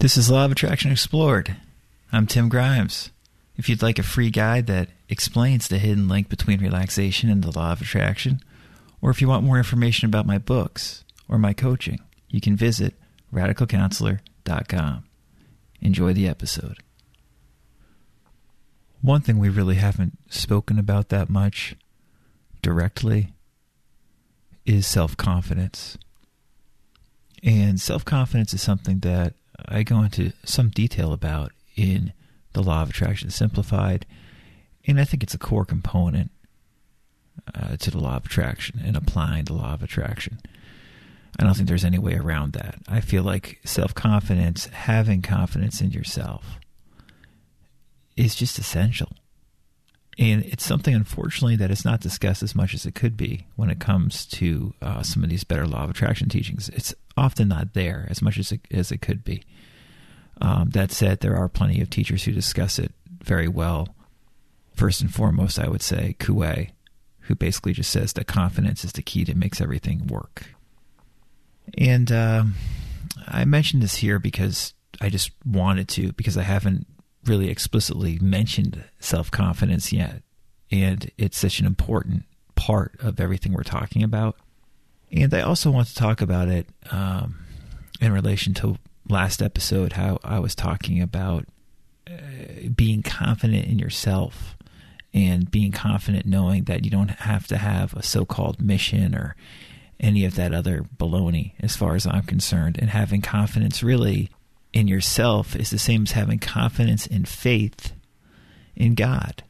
This is Law of Attraction Explored. I'm Tim Grimes. If you'd like a free guide that explains the hidden link between relaxation and the law of attraction, or if you want more information about my books or my coaching, you can visit radicalcounselor.com. Enjoy the episode. One thing we really haven't spoken about that much directly is self confidence. And self confidence is something that I go into some detail about in the Law of Attraction Simplified, and I think it's a core component uh, to the Law of Attraction and applying the Law of Attraction. I don't think there's any way around that. I feel like self confidence, having confidence in yourself, is just essential. And it's something, unfortunately, that is not discussed as much as it could be when it comes to uh, some of these better law of attraction teachings. It's often not there as much as it, as it could be. Um, that said, there are plenty of teachers who discuss it very well. First and foremost, I would say Coué, who basically just says that confidence is the key that makes everything work. And uh, I mentioned this here because I just wanted to, because I haven't really explicitly mentioned self confidence yet. And it's such an important part of everything we're talking about. And I also want to talk about it um, in relation to last episode, how I was talking about uh, being confident in yourself and being confident knowing that you don't have to have a so called mission or any of that other baloney as far as I'm concerned. And having confidence really in yourself is the same as having confidence in faith in God.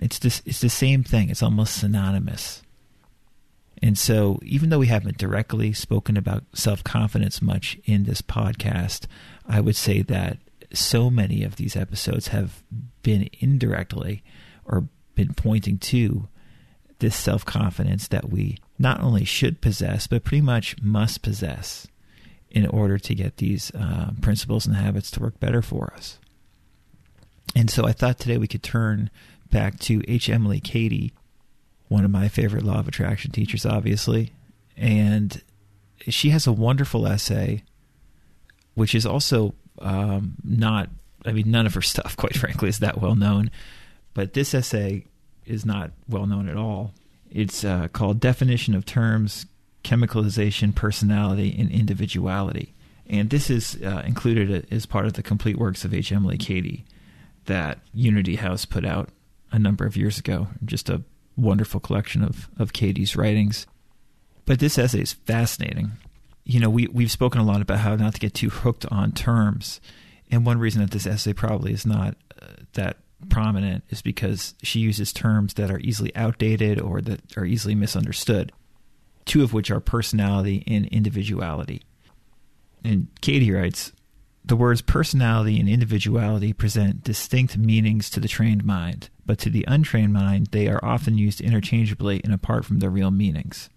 It's it's the same thing. It's almost synonymous. And so, even though we haven't directly spoken about self confidence much in this podcast, I would say that so many of these episodes have been indirectly or been pointing to this self confidence that we not only should possess, but pretty much must possess in order to get these uh, principles and habits to work better for us. And so I thought today we could turn back to H. Emily Cady one of my favorite law of attraction teachers, obviously. And she has a wonderful essay, which is also um, not, I mean, none of her stuff, quite frankly, is that well known. But this essay is not well known at all. It's uh, called Definition of Terms, Chemicalization, Personality, and Individuality. And this is uh, included as part of the complete works of H. Emily Cady that Unity House put out a number of years ago. Just a wonderful collection of, of Cady's writings. But this essay is fascinating. You know, we, we've spoken a lot about how not to get too hooked on terms. And one reason that this essay probably is not uh, that prominent is because she uses terms that are easily outdated or that are easily misunderstood, two of which are personality and individuality. And Cady writes The words personality and individuality present distinct meanings to the trained mind but to the untrained mind, they are often used interchangeably and apart from their real meanings.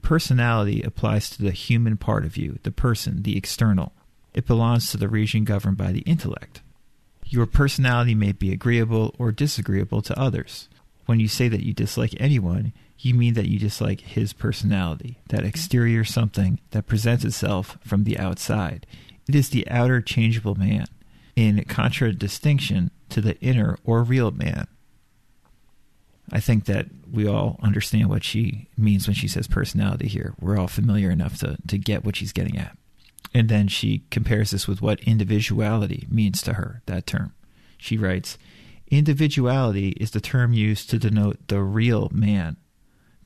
Personality applies to the human part of you, the person, the external. It belongs to the region governed by the intellect. Your personality may be agreeable or disagreeable to others. When you say that you dislike anyone, you mean that you dislike his personality, that mm-hmm. exterior something that presents itself from the outside. It is the outer changeable man, in contradistinction to the inner or real man. I think that we all understand what she means when she says personality here. We're all familiar enough to, to get what she's getting at. And then she compares this with what individuality means to her, that term. She writes Individuality is the term used to denote the real man.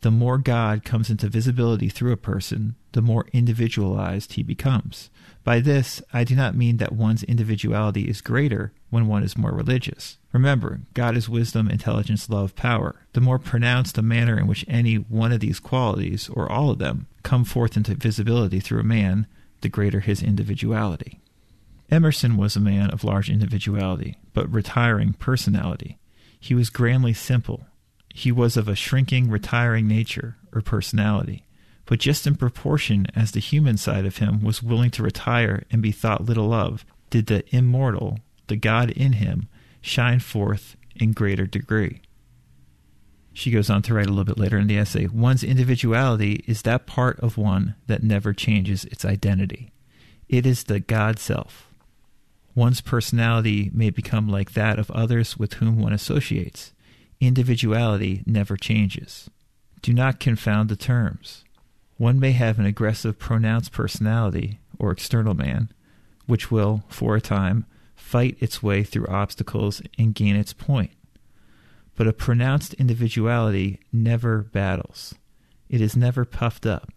The more God comes into visibility through a person, the more individualized he becomes. By this, I do not mean that one's individuality is greater when one is more religious. Remember, God is wisdom, intelligence, love, power. The more pronounced the manner in which any one of these qualities, or all of them, come forth into visibility through a man, the greater his individuality. Emerson was a man of large individuality, but retiring personality. He was grandly simple. He was of a shrinking, retiring nature, or personality but just in proportion as the human side of him was willing to retire and be thought little of, did the immortal, the God in him, shine forth in greater degree. She goes on to write a little bit later in the essay one's individuality is that part of one that never changes its identity. It is the God self. One's personality may become like that of others with whom one associates. Individuality never changes. Do not confound the terms. One may have an aggressive, pronounced personality, or external man, which will, for a time, fight its way through obstacles and gain its point. But a pronounced individuality never battles. It is never puffed up.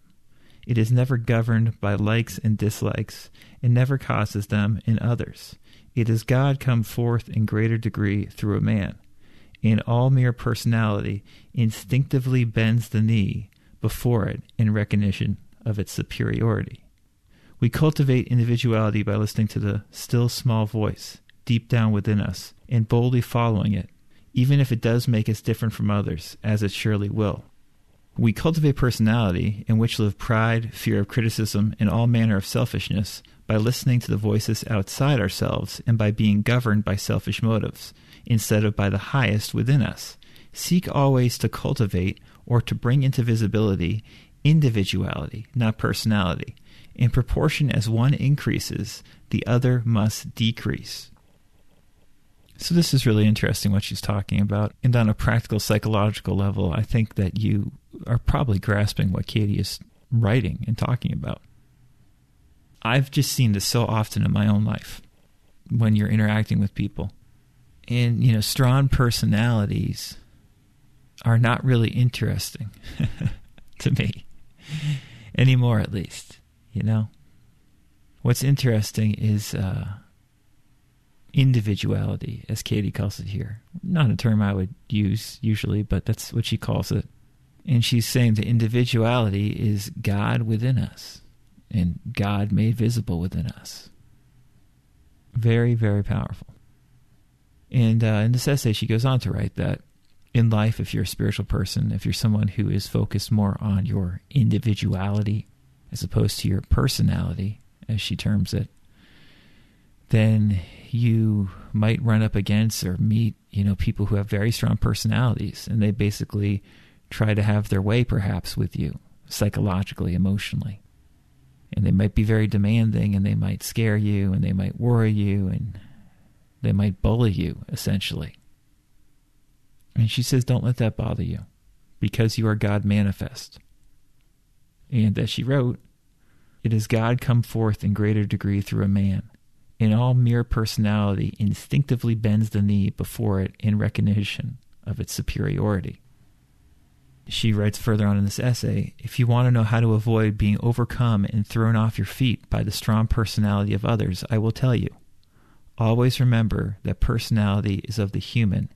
It is never governed by likes and dislikes, and never causes them in others. It is God come forth in greater degree through a man. In all mere personality, instinctively bends the knee before it in recognition of its superiority. We cultivate individuality by listening to the still small voice deep down within us and boldly following it, even if it does make us different from others, as it surely will. We cultivate personality in which live pride, fear of criticism, and all manner of selfishness by listening to the voices outside ourselves and by being governed by selfish motives, instead of by the highest within us. Seek always to cultivate or to bring into visibility individuality, not personality. In proportion as one increases, the other must decrease. So, this is really interesting what she's talking about. And on a practical psychological level, I think that you are probably grasping what Cady is writing and talking about. I've just seen this so often in my own life when you're interacting with people. And, you know, strong personalities are not really interesting to me anymore, at least. You know, what's interesting is uh, individuality, as Cady calls it here. Not a term I would use usually, but that's what she calls it. And she's saying the individuality is God within us and God made visible within us. Very, very powerful. And uh, in this essay, she goes on to write that in life, if you're a spiritual person, if you're someone who is focused more on your individuality as opposed to your personality, as she terms it, then you might run up against or meet, you know, people who have very strong personalities and they basically try to have their way perhaps with you psychologically, emotionally. And they might be very demanding and they might scare you and they might worry you and they might bully you essentially. And she says, Don't let that bother you because you are God manifest. And as she wrote, it is God come forth in greater degree through a man. In all mere personality instinctively bends the knee before it in recognition of its superiority. She writes further on in this essay if you want to know how to avoid being overcome and thrown off your feet by the strong personality of others, I will tell you. Always remember that personality is of the human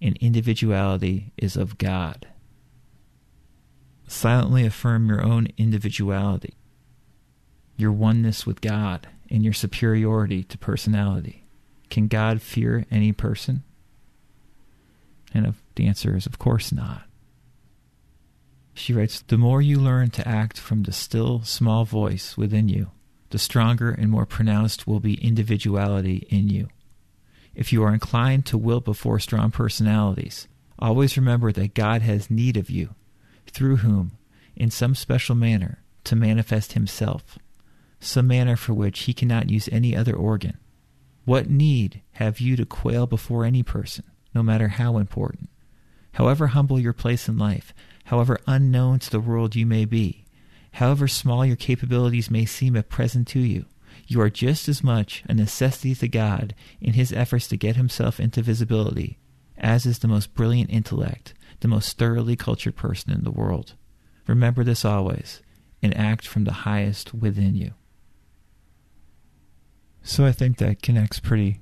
and individuality is of God. Silently affirm your own individuality, your oneness with God, and your superiority to personality. Can God fear any person? And if the answer is, of course not. She writes, The more you learn to act from the still, small voice within you, the stronger and more pronounced will be individuality in you. If you are inclined to wilt before strong personalities, always remember that God has need of you, through whom, in some special manner, to manifest himself, some manner for which he cannot use any other organ. What need have you to quail before any person, no matter how important? However humble your place in life, however unknown to the world you may be, however small your capabilities may seem at present to you, you are just as much a necessity to God in his efforts to get himself into visibility as is the most brilliant intellect, the most thoroughly cultured person in the world. Remember this always and act from the highest within you. So I think that connects pretty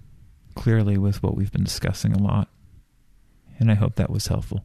clearly with what we've been discussing a lot, and I hope that was helpful.